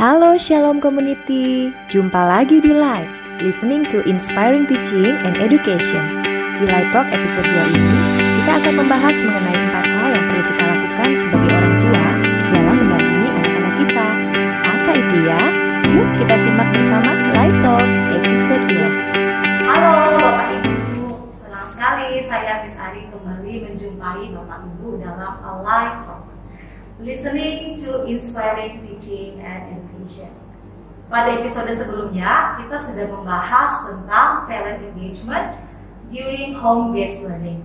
Halo Shalom Community, jumpa lagi di Light, listening to inspiring teaching and education. Di Light Talk episode 2 ini, kita akan membahas mengenai empat hal yang perlu kita lakukan sebagai orang tua dalam mendampingi anak-anak kita. Apa itu ya? Yuk kita simak bersama Light Talk episode 2. Halo Bapak Ibu, senang sekali saya Miss Ari kembali menjumpai Bapak Ibu dalam Live Talk. Listening to inspiring teaching and education. Pada episode sebelumnya, kita sudah membahas tentang parent engagement during home based learning.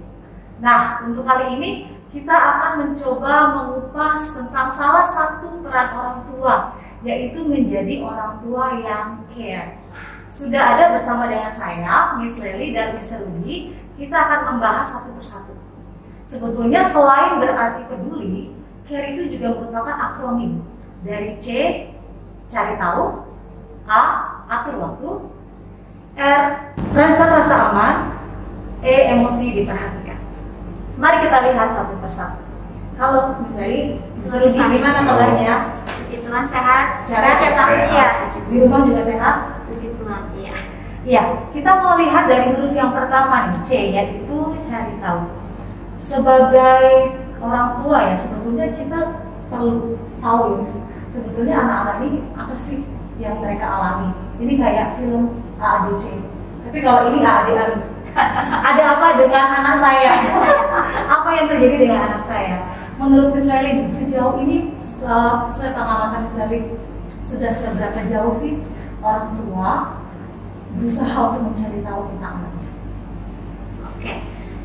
Nah, untuk kali ini kita akan mencoba mengupas tentang salah satu peran orang tua, yaitu menjadi orang tua yang care. Sudah ada bersama dengan saya, Miss Lely dan Mr. Rudi, kita akan membahas satu persatu. Sebetulnya selain berarti peduli, care itu juga merupakan akronim dari C, cari tahu, A, atur waktu, R, rancang rasa aman, E, emosi diperhatikan. Mari kita lihat satu persatu. Halo, Miss Lely, Mr. Rudi, gimana kabarnya? Puji Tuhan sehat. Sehat ya, Pak? Iya. Di rumah juga sehat? Puji Tuhan. Iya. Iya, kita mau lihat dari huruf yang pertama nih, C, yaitu cari tahu. Sebagai orang tua ya, sebetulnya kita perlu tahu ya. Sebetulnya anak-anak ini apa sih yang mereka alami. Ini kayak film AADC. Tapi kalau ini AAD Aris. Ada apa dengan anak saya? apa yang terjadi dengan anak saya? Menurut Miss sejauh ini uh, sesuai Miss Lely, sudah seberapa jauh sih orang tua berusaha untuk mencari tahu tentang anaknya? Oke.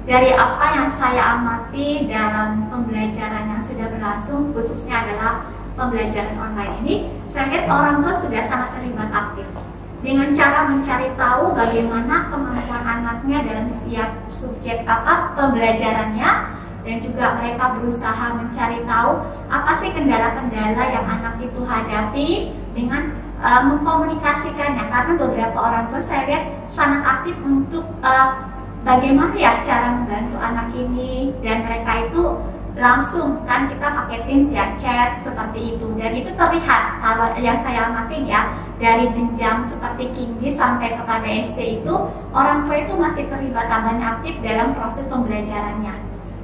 Dari apa yang saya amati dalam pembelajaran yang sudah berlangsung, khususnya adalah pembelajaran online ini, saya lihat orang tua sudah sangat terlibat aktif. Dengan cara mencari tahu bagaimana kemampuan anaknya dalam setiap subjek apa pembelajarannya dan juga mereka berusaha mencari tahu apa sih kendala-kendala yang anak itu hadapi dengan uh, mengkomunikasikannya. Karena beberapa orang tua saya lihat sangat aktif untuk uh, bagaimana ya cara membantu anak ini dan mereka itu langsung kan kita pakai Teams ya chat seperti itu. Dan itu terlihat kalau yang saya amati ya dari jenjang seperti kini sampai kepada SD itu orang tua itu masih terlibat banyak aktif dalam proses pembelajarannya.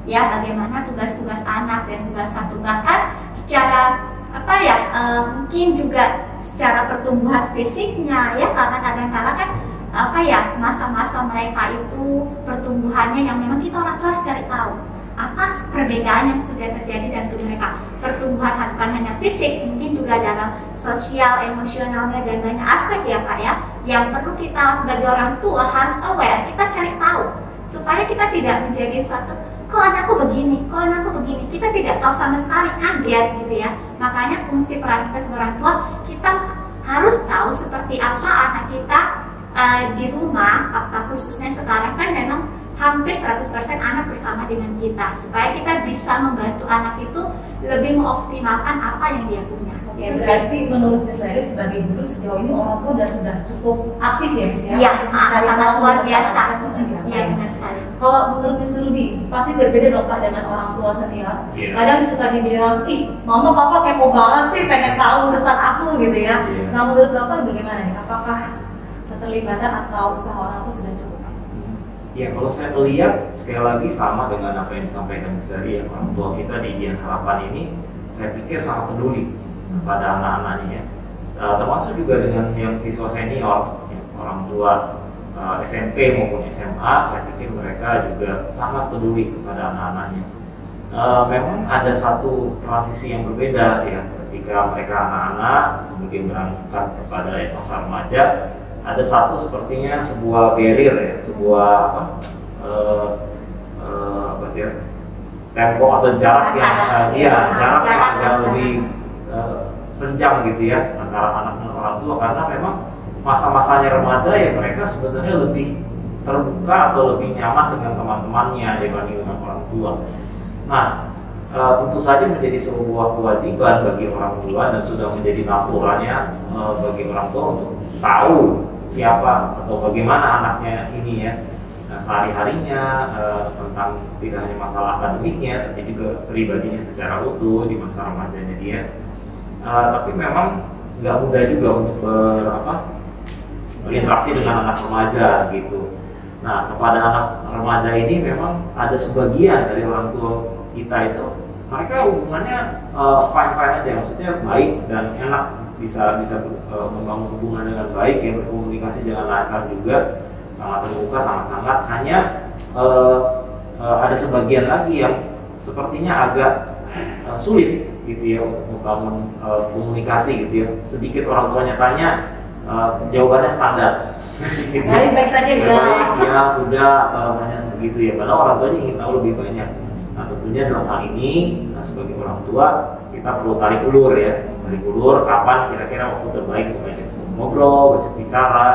Ya bagaimana tugas-tugas anak dan segala satu bahkan secara apa ya e, mungkin juga secara pertumbuhan fisiknya ya karena kadang-kadang kan apa ya masa-masa mereka itu pertumbuhannya yang memang kita orang tua harus cari tahu apa perbedaan yang sudah terjadi dalam tubuh mereka? Pertumbuhan bukan hanya fisik mungkin juga dalam sosial emosionalnya dan banyak aspek ya pak ya yang perlu kita sebagai orang tua harus aware kita cari tahu. Supaya kita tidak menjadi suatu kok anakku begini? Kok anakku begini? Kita tidak tahu sama sekali kaget gitu ya. Makanya fungsi peran kita sebagai orang tua kita harus tahu seperti apa anak kita uh, di rumah khususnya sekarang kan memang hampir 100% anak bersama dengan kita supaya kita bisa membantu anak itu lebih mengoptimalkan apa yang dia punya. Oke, berarti menurut Miss Lely sebagai guru sejauh ini orang tua sudah sudah cukup aktif ya Miss ya? Iya, Cari sangat tahu luar biasa. apa. Iya benar sekali. Kalau menurut Miss Rudi, pasti berbeda dong Pak dengan orang tua senior. Iya. Kadang suka dibilang, ih mama papa kepo banget sih pengen tahu urusan aku gitu ya. Iya. Nah menurut Bapak bagaimana nih? Apakah keterlibatan atau usaha orang tua sudah cukup? Ya kalau saya lihat sekali lagi sama dengan apa yang disampaikan Mas Dari ya orang tua kita di Dian Harapan ini saya pikir sangat peduli pada anak-anaknya ya. Eh, termasuk juga dengan yang siswa senior ya, orang tua eh, SMP maupun SMA saya pikir mereka juga sangat peduli kepada anak-anaknya. Eh, memang ada satu transisi yang berbeda ya ketika mereka anak-anak kemudian berangkat kepada masa remaja ada satu sepertinya sebuah barrier ya, sebuah apa, eh, eh, apa ya, tembok atau jarak yang, eh, iya, jarak yang agak lebih eh, senjang gitu ya antara anak dan orang tua. Karena memang masa-masanya remaja ya mereka sebetulnya lebih terbuka atau lebih nyaman dengan teman-temannya dibanding dengan orang tua. Nah, e, tentu saja menjadi sebuah kewajiban bagi orang tua dan sudah menjadi naturalnya e, bagi orang tua untuk tahu siapa atau bagaimana anaknya ini ya. Nah, sehari-harinya e, tentang tidak hanya masalah akademiknya, tapi juga pribadinya secara utuh di masa remajanya dia. E, tapi memang nggak mudah juga untuk ber, apa, berinteraksi dengan anak remaja gitu. Nah kepada anak remaja ini memang ada sebagian dari orang tua kita itu mereka hubungannya uh, fine fine aja, maksudnya baik dan enak bisa bisa uh, membangun hubungan dengan baik ya berkomunikasi dengan lancar juga. Sangat terbuka sangat hangat. Hanya uh, uh, ada sebagian lagi yang sepertinya agak uh, sulit gitu ya untuk membangun uh, komunikasi gitu ya. Sedikit orang tuanya tanya uh, jawabannya standar. Baik baik saja ya, baik ya sudah atau namanya sebegitu ya. Padahal orang tuanya ingin tahu lebih banyak. Nah tentunya dalam hal ini nah, sebagai orang tua kita perlu tarik ulur ya ulur kapan kira-kira waktu terbaik untuk ngajak ngobrol ngajak bicara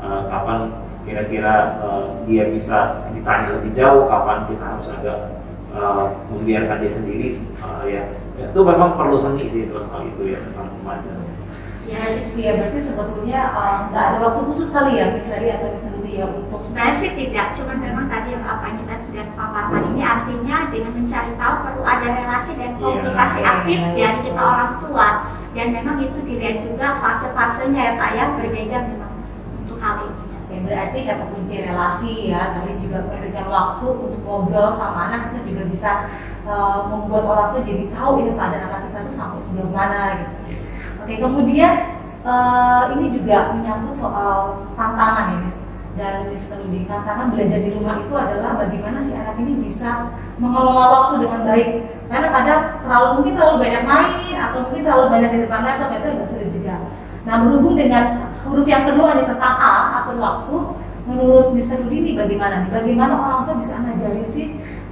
uh, kapan kira-kira uh, dia bisa ditanya lebih jauh kapan kita harus agak uh, membiarkan dia sendiri uh, ya itu memang perlu seni sih itu hal itu ya tentang remaja. Ya, ya berarti sebetulnya nggak um, ada waktu khusus kali ya misalnya atau misalnya ya untuk sebenarnya sih tidak, cuman memang tadi yang apa yang kita sudah paparkan ini artinya dengan mencari tahu perlu ada relasi dan iya, komunikasi yeah, aktif yeah, dari kita orang tua dan memang itu dilihat juga fase-fasenya ya Pak ya berbeda memang untuk hal ini. Ya, berarti kata kunci relasi ya, tadi juga memberikan waktu untuk ngobrol sama anak itu juga bisa uh, membuat orang tuh jadi tahu ini keadaan anak kita tuh sampai sejauh mana gitu. Oke, kemudian uh, ini juga menyangkut soal tantangan ya, Miss. Dan Perudi, tantangan belajar di rumah itu adalah bagaimana si anak ini bisa mengelola waktu dengan baik. Karena kadang terlalu mungkin terlalu banyak main atau mungkin terlalu banyak di depan laptop itu agak sulit juga. Nah, berhubung dengan huruf yang kedua nih tentang A, atur waktu, menurut Mr. Rudi ini bagaimana nih? Bagaimana orang tua bisa ngajarin sih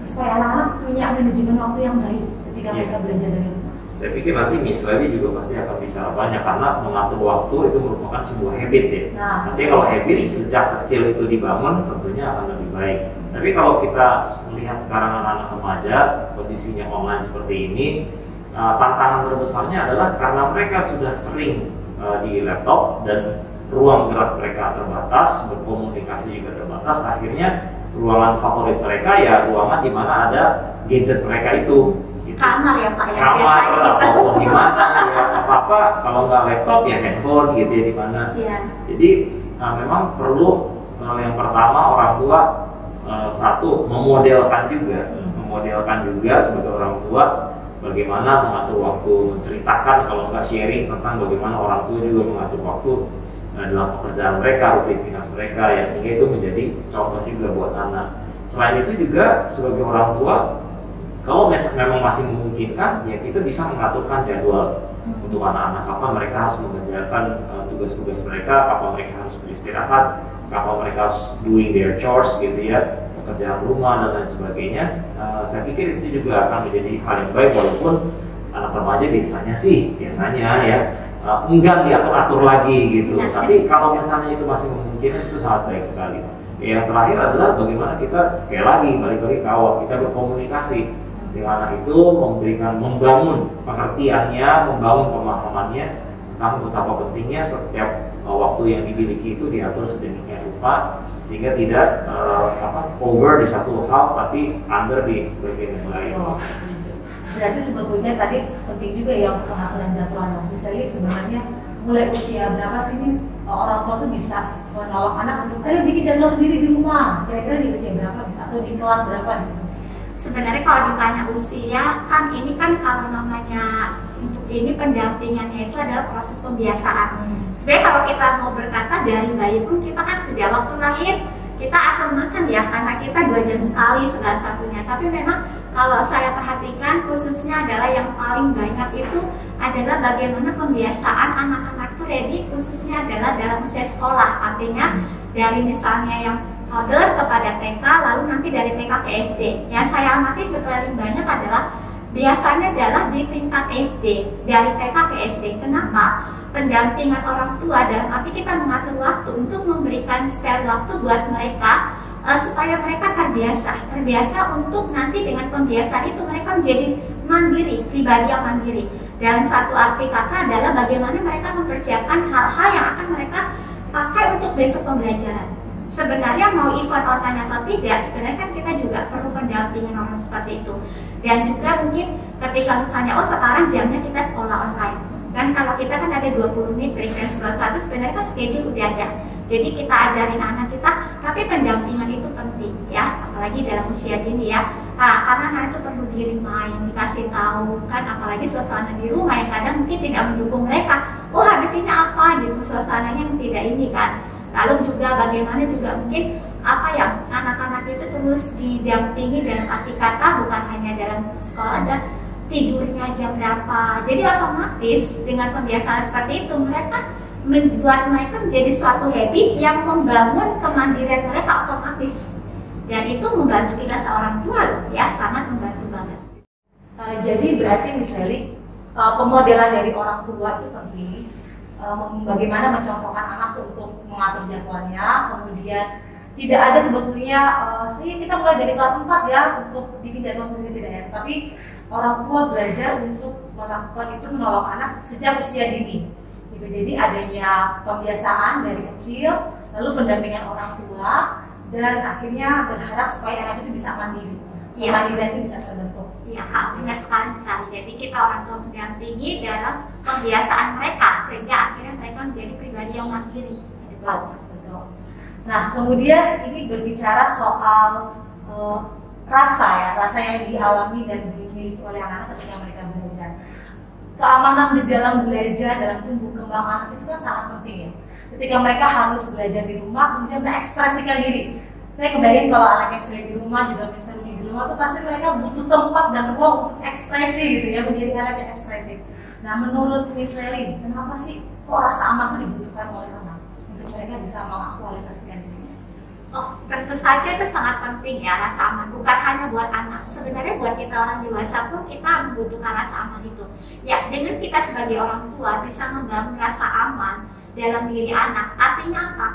supaya anak-anak punya manajemen waktu yang baik ketika yeah. mereka belajar dari rumah? Saya pikir nanti Miss Lady juga pasti akan bicara banyak karena mengatur waktu itu merupakan sebuah habit ya. Nah, nanti kalau habit sejak kecil itu dibangun tentunya akan lebih baik. Tapi kalau kita melihat sekarang anak-anak remaja kondisinya online seperti ini, uh, tantangan terbesarnya adalah karena mereka sudah sering uh, di laptop dan ruang gerak mereka terbatas, berkomunikasi juga terbatas, akhirnya ruangan favorit mereka ya ruangan di mana ada gadget mereka itu. Gitu. Kamar ya Pak ya. Kamar atau di mana ya apa apa kalau nggak laptop ya handphone gitu ya di mana. Ya. Jadi nah, memang perlu uh, yang pertama orang tua uh, satu memodelkan juga, hmm. memodelkan juga sebagai orang tua bagaimana mengatur waktu menceritakan kalau nggak sharing tentang bagaimana orang tua juga mengatur waktu nah, dalam pekerjaan mereka, rutinitas mereka ya sehingga itu menjadi contoh juga buat anak. Selain itu juga sebagai orang tua kalau memang masih memungkinkan ya kita bisa mengaturkan jadwal untuk anak-anak kapan mereka harus mengerjakan uh, tugas-tugas mereka, kapan mereka harus beristirahat, kapan mereka harus doing their chores gitu ya, pekerjaan rumah dan lain sebagainya. Uh, saya pikir itu juga akan menjadi hal yang baik walaupun anak remaja biasanya sih biasanya ya uh, enggak diatur-atur lagi gitu. Ya, Tapi kalau misalnya itu masih memungkinkan itu sangat baik sekali. Yang terakhir adalah bagaimana kita sekali lagi balik lagi ke awal kita berkomunikasi dengan anak itu memberikan membangun pengertiannya, membangun pemahamannya. Tentang betapa pentingnya setiap uh, waktu yang dimiliki itu diatur sedemikian rupa sehingga tidak uh, apa over di satu hal tapi under di bagian yang lain. Oh berarti sebetulnya tadi penting juga ya untuk pengaturan jadwal. Misalnya sebenarnya mulai usia berapa sih nih orang tua tuh bisa menolong anak untuk ayo bikin jadwal sendiri di rumah. Kira-kira di usia berapa? Bisa atau di kelas berapa gitu sebenarnya kalau ditanya usia kan ini kan kalau namanya untuk ini pendampingannya itu adalah proses pembiasaan. Hmm. sebenarnya kalau kita mau berkata dari bayi pun kita kan sudah waktu lahir kita akan makan ya karena kita dua jam sekali segala satunya. Tapi memang kalau saya perhatikan khususnya adalah yang paling banyak itu adalah bagaimana pembiasaan anak-anak itu ready khususnya adalah dalam usia sekolah. Artinya dari misalnya yang toddler kepada TK lalu nanti dari TK ke SD yang saya amati paling banyak adalah biasanya adalah di tingkat SD dari TK ke SD kenapa? Pendampingan orang tua dalam arti kita mengatur waktu untuk memberikan spare waktu buat mereka uh, supaya mereka terbiasa. Terbiasa untuk nanti dengan pembiasaan itu mereka menjadi mandiri pribadi yang mandiri. Dalam satu arti kata adalah bagaimana mereka mempersiapkan hal-hal yang akan mereka pakai untuk besok pembelajaran sebenarnya mau event online atau tidak sebenarnya kan kita juga perlu pendampingan orang seperti itu. Dan juga mungkin ketika misalnya oh sekarang jamnya kita sekolah online. Kan kalau kita kan ada 20 menit break dan satu sebenarnya kan schedule udah ada. Jadi kita ajarin anak kita tapi pendampingan itu penting ya. Apalagi dalam usia dini ya. Nah, karena anak itu perlu main dikasih tahu kan. Apalagi suasana di rumah yang kadang mungkin tidak mendukung mereka. Oh habis ini apa gitu suasananya yang tidak ini kan lalu juga bagaimana juga mungkin apa ya anak-anak itu terus didampingi dalam arti kata bukan hanya dalam sekolah dan tidurnya jam berapa. Jadi otomatis dengan pembiasaan seperti itu mereka membuat mereka menjadi suatu habit yang membangun kemandirian mereka otomatis. Dan itu membantu kita seorang tua ya sangat membantu banget. Uh, jadi berarti misalnya uh, pemodelan dari orang tua itu penting bagaimana mencontohkan anak untuk mengatur jadwalnya. Kemudian tidak ada sebetulnya uh, ini kita mulai dari kelas 4 ya untuk bikin jadwal sendiri tidak ya tapi orang tua belajar untuk melakukan itu menolong anak sejak usia dini. Gitu. jadi adanya pembiasaan dari kecil lalu pendampingan orang tua dan akhirnya berharap supaya anak itu bisa mandiri. Ya. mandiri itu bisa terbentuk Iya, benar sekali misalnya. Jadi kita orang tua mendampingi dalam pembiasaan mereka sehingga akhirnya mereka menjadi pribadi yang mandiri. Betul. Nah, kemudian ini berbicara soal uh, rasa ya, rasa yang dialami dan dimiliki oleh anak-anak ketika mereka belajar. Keamanan di dalam belajar, dalam tumbuh kembang anak itu kan sangat penting ya. Ketika mereka harus belajar di rumah, kemudian mengekspresikan diri. Saya kebayang kalau anak yang sering di rumah juga misalnya rumah tuh pasti mereka butuh tempat dan ruang untuk ekspresi gitu ya, menjadi anak yang ekspresif. Nah, menurut Miss Lelin, kenapa sih kok rasa aman itu dibutuhkan oleh anak untuk mereka bisa mengaktualisasikan diri? Oh, tentu saja itu sangat penting ya rasa aman. Bukan hanya buat anak. Sebenarnya buat kita orang dewasa pun kita membutuhkan rasa aman itu. Ya, dengan kita sebagai orang tua bisa membangun rasa aman dalam diri anak. Artinya apa?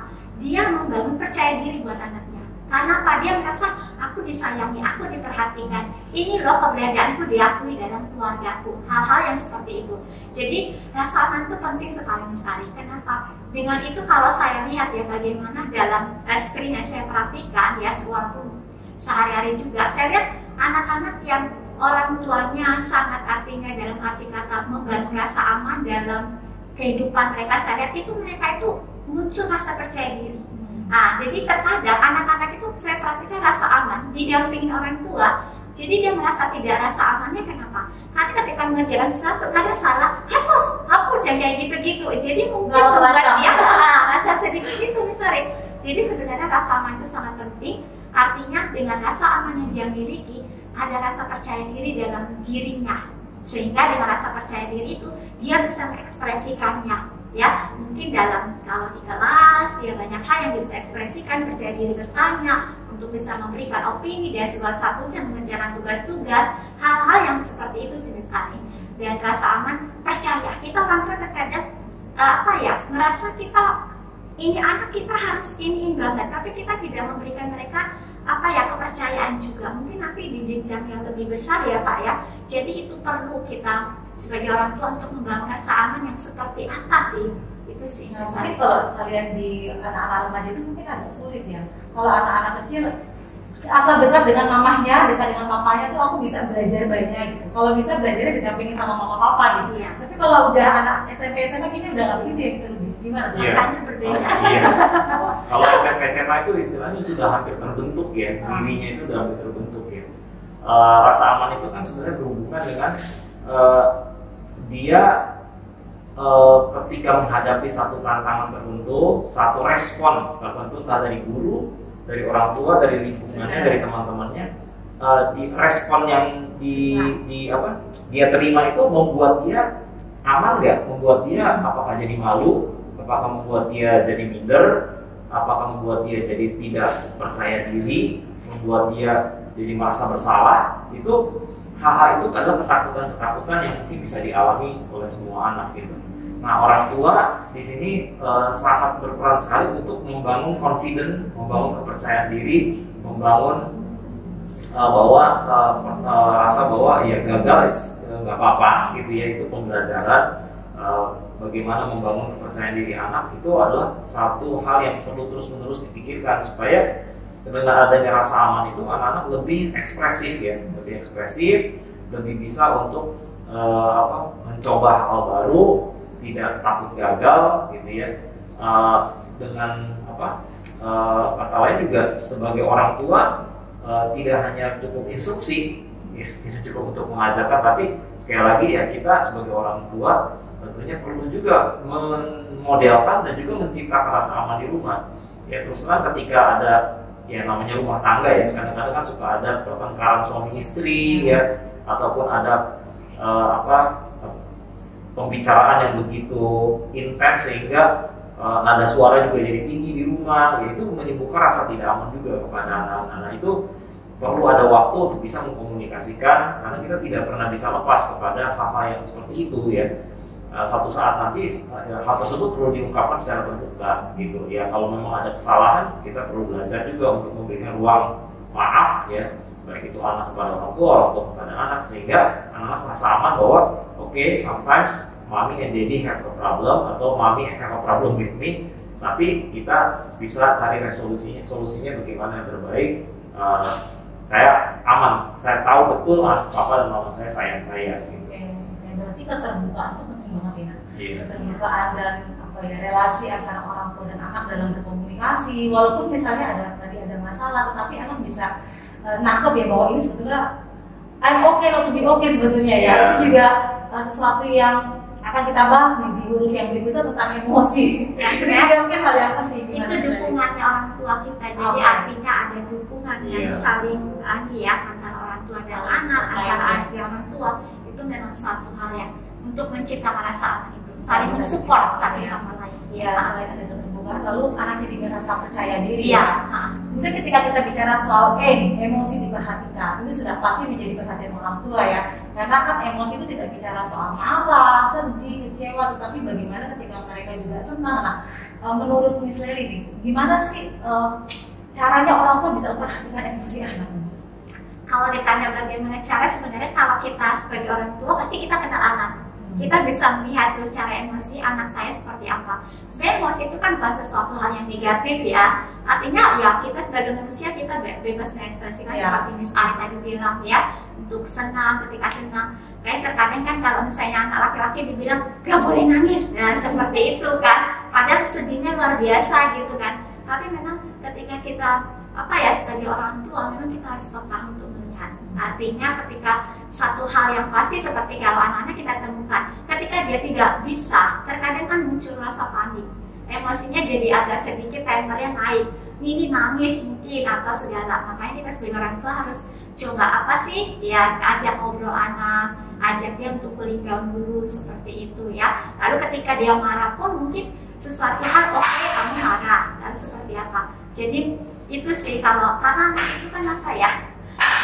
Dia membangun percaya diri buat anaknya. Karena apa? Dia merasa aku disayangi, aku diperhatikan. Ini loh keberadaanku diakui dalam keluargaku. Hal-hal yang seperti itu. Jadi rasa aman itu penting sekali misalnya. Kenapa? Dengan itu kalau saya lihat ya bagaimana dalam uh, screen yang saya perhatikan ya walaupun sehari-hari juga saya lihat anak-anak yang orang tuanya sangat artinya dalam arti kata membangun rasa aman dalam kehidupan mereka saya lihat itu mereka itu muncul rasa percaya diri Nah, jadi terkadang anak-anak itu saya perhatikan rasa aman, didampingin orang tua, jadi dia merasa tidak rasa amannya kenapa? Karena ketika mengerjakan sesuatu kadang salah, hapus, hapus yang kayak gitu-gitu. Jadi mungkin membuat dia ah, rasa sedikit gitu misalnya. Jadi sebenarnya rasa aman itu sangat penting. Artinya dengan rasa aman yang dia miliki, ada rasa percaya diri dalam dirinya. Sehingga dengan rasa percaya diri itu, dia bisa mengekspresikannya ya mungkin dalam kalau di kelas ya banyak hal yang bisa ekspresikan percaya diri bertanya untuk bisa memberikan opini dan salah satunya mengerjakan tugas-tugas hal-hal yang seperti itu sih misalnya. Dan rasa aman percaya. Kita orang tua terkadang uh, apa ya merasa kita ini anak kita harus ini banget tapi kita tidak memberikan mereka apa ya kepercayaan juga. Mungkin nanti di jenjang yang lebih besar ya pak ya. Jadi itu perlu kita sebagai orang tua untuk membangun rasa aman yang seperti apa sih itu sih nah, mungkin kalau sekalian di anak-anak remaja itu mungkin agak sulit ya kalau anak-anak kecil asal dekat dengan mamahnya, dekat dengan papanya tuh aku bisa belajar banyak gitu. Kalau bisa belajar didampingi sama mama papa gitu. Iya. Tapi kalau udah anak SMP SMA kayaknya udah nggak begitu ya bisa lebih gimana? Iya. Makanya berbeda. Oh, iya. kalau SMP SMA itu istilahnya sudah hampir terbentuk ya, dirinya itu sudah hampir terbentuk ya. Uh, rasa aman itu kan sebenarnya berhubungan dengan uh, dia uh, ketika menghadapi satu tantangan tertentu, satu respon tertentu entah dari guru, dari orang tua, dari lingkungannya, dari teman-temannya, uh, di respon yang di, di apa dia terima itu membuat dia aman nggak? Membuat dia apakah jadi malu? Apakah membuat dia jadi minder? Apakah membuat dia jadi tidak percaya diri? Membuat dia jadi merasa bersalah? Itu hal-hal itu adalah ketakutan-ketakutan yang mungkin bisa dialami oleh semua anak gitu. Nah orang tua di sini uh, sangat berperan sekali untuk membangun confident, membangun kepercayaan diri, membangun uh, bahwa uh, uh, rasa bahwa ya gagal nggak uh, apa-apa gitu ya itu pembelajaran. Uh, bagaimana membangun kepercayaan diri anak itu adalah satu hal yang perlu terus-menerus dipikirkan supaya dengan adanya rasa aman itu anak-anak lebih ekspresif ya. Lebih ekspresif lebih bisa untuk uh, apa mencoba hal baru tidak takut gagal gitu ya. Uh, dengan apa uh, kata lain juga sebagai orang tua uh, tidak hanya cukup instruksi ya, tidak cukup untuk mengajarkan tapi sekali lagi ya kita sebagai orang tua tentunya perlu juga memodelkan dan juga menciptakan rasa aman di rumah. Ya terus terang ketika ada ya namanya rumah tangga ya kadang-kadang kan suka ada pertengkaran suami istri ya ataupun ada uh, apa pembicaraan yang begitu intens sehingga uh, nada suara juga jadi tinggi di rumah, ya itu menimbulkan rasa tidak aman juga kepada anak-anak. Nah itu perlu ada waktu untuk bisa mengkomunikasikan karena kita tidak pernah bisa lepas kepada hal-hal yang seperti itu ya. Uh, satu saat nanti uh, hal tersebut perlu diungkapkan secara terbuka gitu ya. Kalau memang ada kesalahan kita perlu belajar juga untuk memberikan ruang maaf ya baik itu anak kepada orang tua, orang tua kepada anak sehingga anak-anak merasa aman bahwa oke okay, sometimes mommy and daddy have a problem atau mommy have a problem with me tapi kita bisa cari resolusinya solusinya bagaimana yang terbaik uh, saya aman saya tahu betul lah papa dan mama saya sayang saya gitu. Oke, berarti keterbukaan itu yeah. keterbukaan dan apa ya relasi antara orang tua dan anak dalam berkomunikasi walaupun misalnya ada tadi ada masalah tapi anak bisa uh, nangkep ya bahwa ini sebetulnya I'm okay not to be okay sebetulnya ya yeah. itu juga uh, sesuatu yang akan kita bahas nih di huruf yang berikutnya tentang emosi. Ya, sebenarnya mungkin hal yang penting. Itu dukungannya orang tua kita, jadi okay. artinya ada dukungan yang yeah. saling uh, ya antara orang tua dan anak, antara anak dan orang tua itu memang suatu hal yang untuk menciptakan rasa aman saling mensupport satu sama lain. Iya, selain ada keterbukaan, lalu anak jadi merasa percaya diri. Iya. Mungkin ketika kita bicara soal eh emosi diperhatikan, ini sudah pasti menjadi perhatian orang tua ya karena kan emosi itu tidak bicara soal marah, sedih, kecewa, tetapi bagaimana ketika mereka juga senang. Nah, eh, menurut Miss Lely nih, gimana sih uh, caranya orang tua bisa memperhatikan emosi anak? Kalau ditanya bagaimana cara, sebenarnya kalau kita sebagai orang tua pasti kita kenal anak kita bisa melihat tuh secara emosi anak saya seperti apa. Sebenarnya emosi itu kan bukan sesuatu hal yang negatif ya. Artinya ya kita sebagai manusia kita bebas mengekspresikan ya. seperti Miss Ali tadi bilang ya untuk senang ketika senang. Kayak terkadang kan kalau misalnya anak laki-laki dibilang gak boleh nangis, nah seperti itu kan. Padahal sedihnya luar biasa gitu kan. Tapi memang ketika kita apa ya sebagai orang tua memang kita harus peka untuk Artinya ketika satu hal yang pasti seperti kalau anak-anak kita temukan, ketika dia tidak bisa, terkadang kan muncul rasa panik. Emosinya jadi agak sedikit timernya naik. Ini nangis mungkin atau segala. Makanya kita sebagai orang tua harus coba apa sih? Ya ajak ngobrol anak, ajak dia untuk pelinggang dulu seperti itu ya. Lalu ketika dia marah pun mungkin sesuatu hal oke okay, kamu marah lalu seperti apa. Jadi itu sih kalau karena itu kan apa ya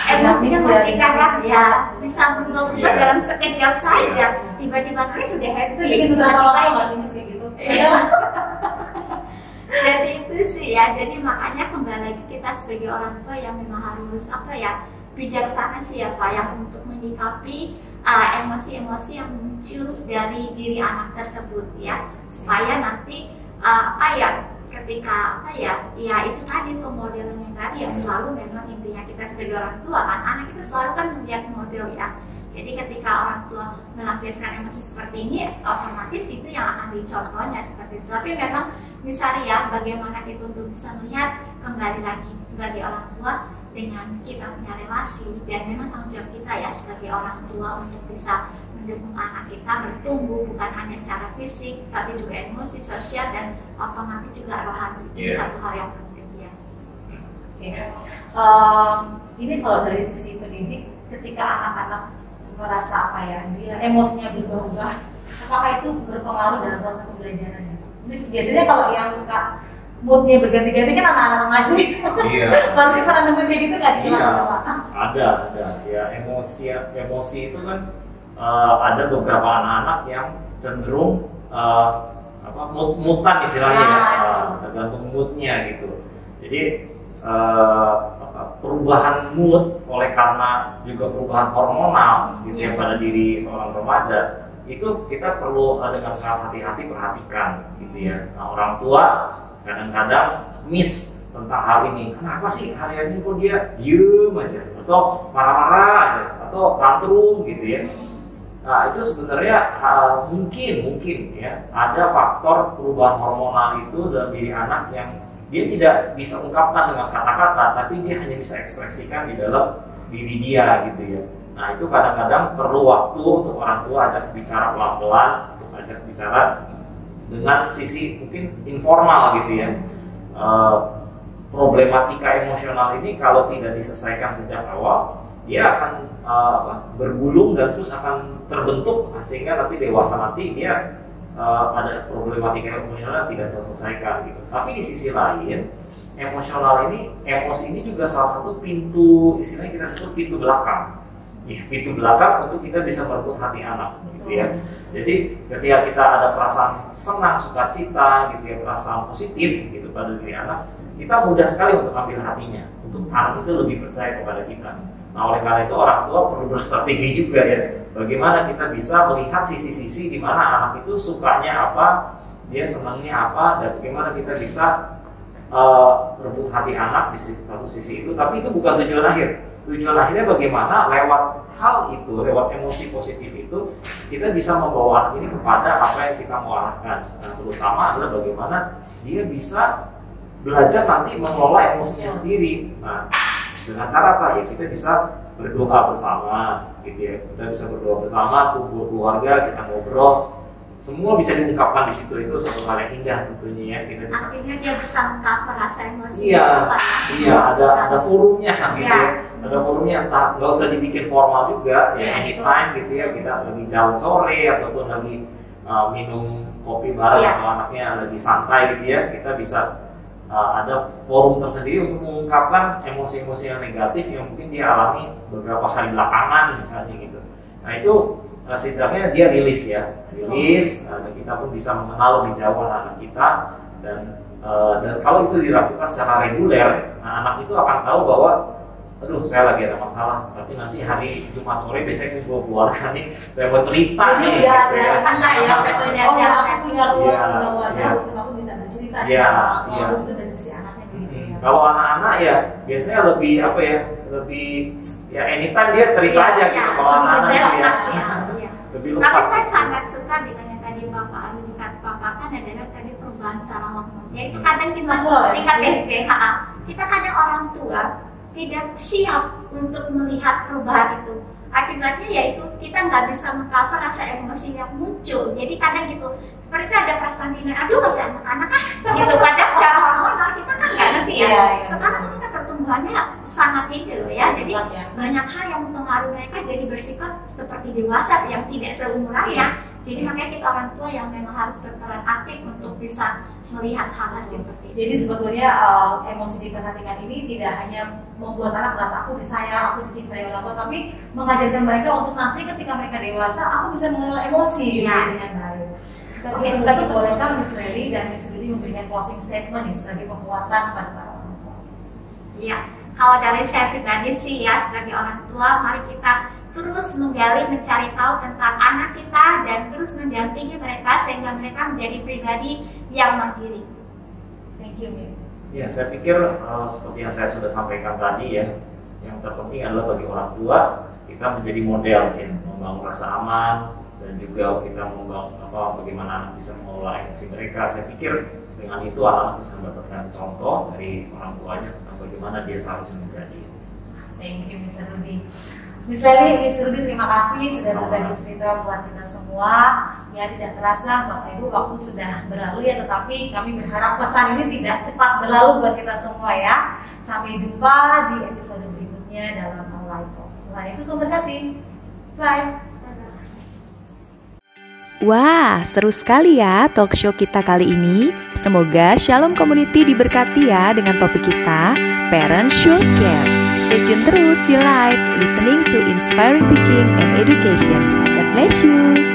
emosinya masih kadang ya. bisa berubah yeah. dalam sekejap saja. Tiba-tiba nangis sudah happy. Bikin sudah lama nggak sih kayak gitu. Iya. jadi itu sih ya jadi makanya kembali lagi kita sebagai orang tua yang memang harus apa ya bijaksana sih ya pak yang untuk menyikapi uh, emosi-emosi uh, yang muncul dari diri anak tersebut ya. Supaya nanti uh, apa ya ketika apa ya ya itu tadi pemodelan yang tadi ya selalu memang intinya kita sebagai orang tua kan. Anak itu selalu kan melihat model ya. Jadi ketika orang tua melampiaskan emosi seperti ini otomatis itu yang akan dicontohnya seperti itu. Tapi memang misalnya ya bagaimana kita untuk bisa melihat kembali lagi sebagai orang tua dengan kita punya relasi dan memang tanggung jawab kita ya sebagai orang tua untuk bisa mendukung anak kita bertumbuh bukan hanya secara fisik tapi juga emosi sosial dan otomatis juga rohani yeah. satu hal yang penting ya. Okay. Um, ini kalau dari sisi pendidik ketika anak-anak merasa apa ya dia emosinya berubah-ubah apakah itu berpengaruh dalam proses pembelajarannya? Biasanya kalau yang suka moodnya berganti-ganti kan anak-anak remaja iya Tapi pernah nemu kayak gitu nggak iya, ada ada ya emosi emosi itu kan uh, ada beberapa anak-anak yang cenderung uh, apa mood moodan istilahnya ya, uh, tergantung moodnya gitu. Jadi uh, perubahan mood oleh karena juga perubahan hormonal gitu ya pada diri seorang remaja itu kita perlu uh, dengan sangat hati-hati perhatikan gitu ya. Nah, orang tua kadang-kadang miss tentang hal ini. Kenapa sih hari ini kok dia diem aja atau marah-marah aja atau tantrum gitu ya? Nah itu sebenarnya uh, mungkin mungkin ya ada faktor perubahan hormonal itu dalam diri anak yang dia tidak bisa ungkapkan dengan kata-kata, tapi dia hanya bisa ekspresikan di dalam diri dia gitu ya. Nah itu kadang-kadang perlu waktu untuk orang tua ajak bicara pelan-pelan, untuk ajak bicara dengan sisi mungkin informal gitu ya. Uh, problematika emosional ini kalau tidak diselesaikan sejak awal, dia akan uh, bergulung dan terus akan terbentuk sehingga nanti dewasa nanti dia uh, ada problematika emosional tidak terselesaikan gitu. Tapi di sisi lain emosional ini, emosi ini juga salah satu pintu istilahnya kita sebut pintu belakang. Ya, pintu belakang untuk kita bisa merebut hati anak, gitu ya. Jadi ketika kita ada perasaan senang, sukacita, gitu ya, perasaan positif gitu pada diri anak, kita mudah sekali untuk ambil hatinya, untuk anak itu lebih percaya kepada kita. Nah oleh karena itu orang tua perlu berstrategi juga ya, bagaimana kita bisa melihat sisi-sisi di mana anak itu sukanya apa, dia senangnya apa, dan bagaimana kita bisa uh, rebut hati anak di satu sisi itu. Tapi itu bukan tujuan akhir tujuan akhirnya bagaimana lewat hal itu, lewat emosi positif itu, kita bisa membawa anak ini kepada apa yang kita mau arahkan. Nah, terutama adalah bagaimana dia bisa belajar nanti mengelola emosinya sendiri. Nah, dengan cara apa? Ya kita bisa berdoa bersama, gitu ya. Kita bisa berdoa bersama, kumpul keluarga, kita ngobrol, semua bisa diungkapkan di situ itu satu hal yang indah tentunya ya kita bisa. Akhirnya dia bisa mengcover rasa emosi iya iya ada ada forumnya gitu ya. ya. Ada forumnya entah nggak usah dibikin formal juga ya, ya anytime gitu ya. Kita lagi jalan sore ataupun lagi uh, minum kopi bareng ya. atau anaknya lagi santai gitu ya. Kita bisa uh, ada forum tersendiri untuk mengungkapkan emosi-emosi yang negatif yang mungkin dia alami beberapa hari belakangan misalnya gitu nah itu uh, setidaknya dia rilis ya rilis nah, dan kita pun bisa mengenal lebih jauh anak-anak kita dan uh, dan kalau itu dilakukan secara reguler nah, anak itu akan tahu bahwa aduh saya lagi ada masalah tapi nanti hari Jumat sore biasanya gue keluarkan nih saya mau cerita nih ya, gitu ya kan ya katanya oh, ya, punya ruang ya, punya wadah ya. Bercerita ya, ya. itu dari sisi anaknya gitu hmm. ya. kalau anak-anak ya biasanya lebih apa ya lebih ya anytime dia cerita ya, aja ya, gitu kalau anak-anak ya, ya lebih lepas. Tapi saya sangat suka dengan yang tadi Bapak Arun papakan adalah tadi perubahan secara hormon. Jadi hmm. kadang kita tingkat SD, kita kadang orang tua tidak siap untuk melihat perubahan itu. Akibatnya yaitu kita nggak bisa mengcover rasa emosi yang muncul. Jadi kadang gitu, seperti ada perasaan dini, aduh masih anak-anak kan, gitu. Kadang secara hormonal kita kan nggak ngerti ya. Iya, iya. Sekarang kita pertumbuhannya sangat tinggi loh ya. Jadi ya. banyak hal yang mempengaruhi mereka jadi bersikap seperti dewasa yang tidak seumurannya. Ya. Jadi makanya kita orang tua yang memang harus berperan aktif untuk bisa melihat hal-hal seperti. Jadi sebetulnya uh, emosi diperhatikan ini tidak hanya membuat anak merasa aku disayang, aku dicintai oleh Allah, tapi mengajarkan mereka untuk nanti ketika mereka dewasa, aku bisa mengelola emosi ya. dengan baik. Oke, sebagai bolehkah Miss Lely dan Miss Lily memberikan closing statement nih sebagai penguatan pada para orang tua? Iya, kalau dari saya pribadi sih ya sebagai orang tua, mari kita terus menggali, mencari tahu tentang anak kita dan terus mendampingi mereka sehingga mereka menjadi pribadi yang mandiri. Miss. Ya, saya pikir uh, seperti yang saya sudah sampaikan tadi ya, yang terpenting adalah bagi orang tua kita menjadi model ya, membangun rasa aman dan juga kita membangun apa bagaimana anak bisa mengelola emosi mereka. Saya pikir dengan itu anak bisa mendapatkan contoh dari orang tuanya tentang bagaimana dia seharusnya menjadi. Thank you, Mr. Rudy. Miss Leli, Miss Ruby, terima kasih sudah berbagi cerita buat kita semua. Ya tidak terasa Bapak Ibu waktu sudah berlalu ya, tetapi kami berharap pesan ini tidak cepat berlalu buat kita semua ya. Sampai jumpa di episode berikutnya dalam Live Talk. Tuhan Yesus memberkati. Bye. Wah, seru sekali ya talk show kita kali ini. Semoga Shalom Community diberkati ya dengan topik kita, Parent Should Care. Stay tune terus di Light, listening to inspiring teaching and education. God bless you.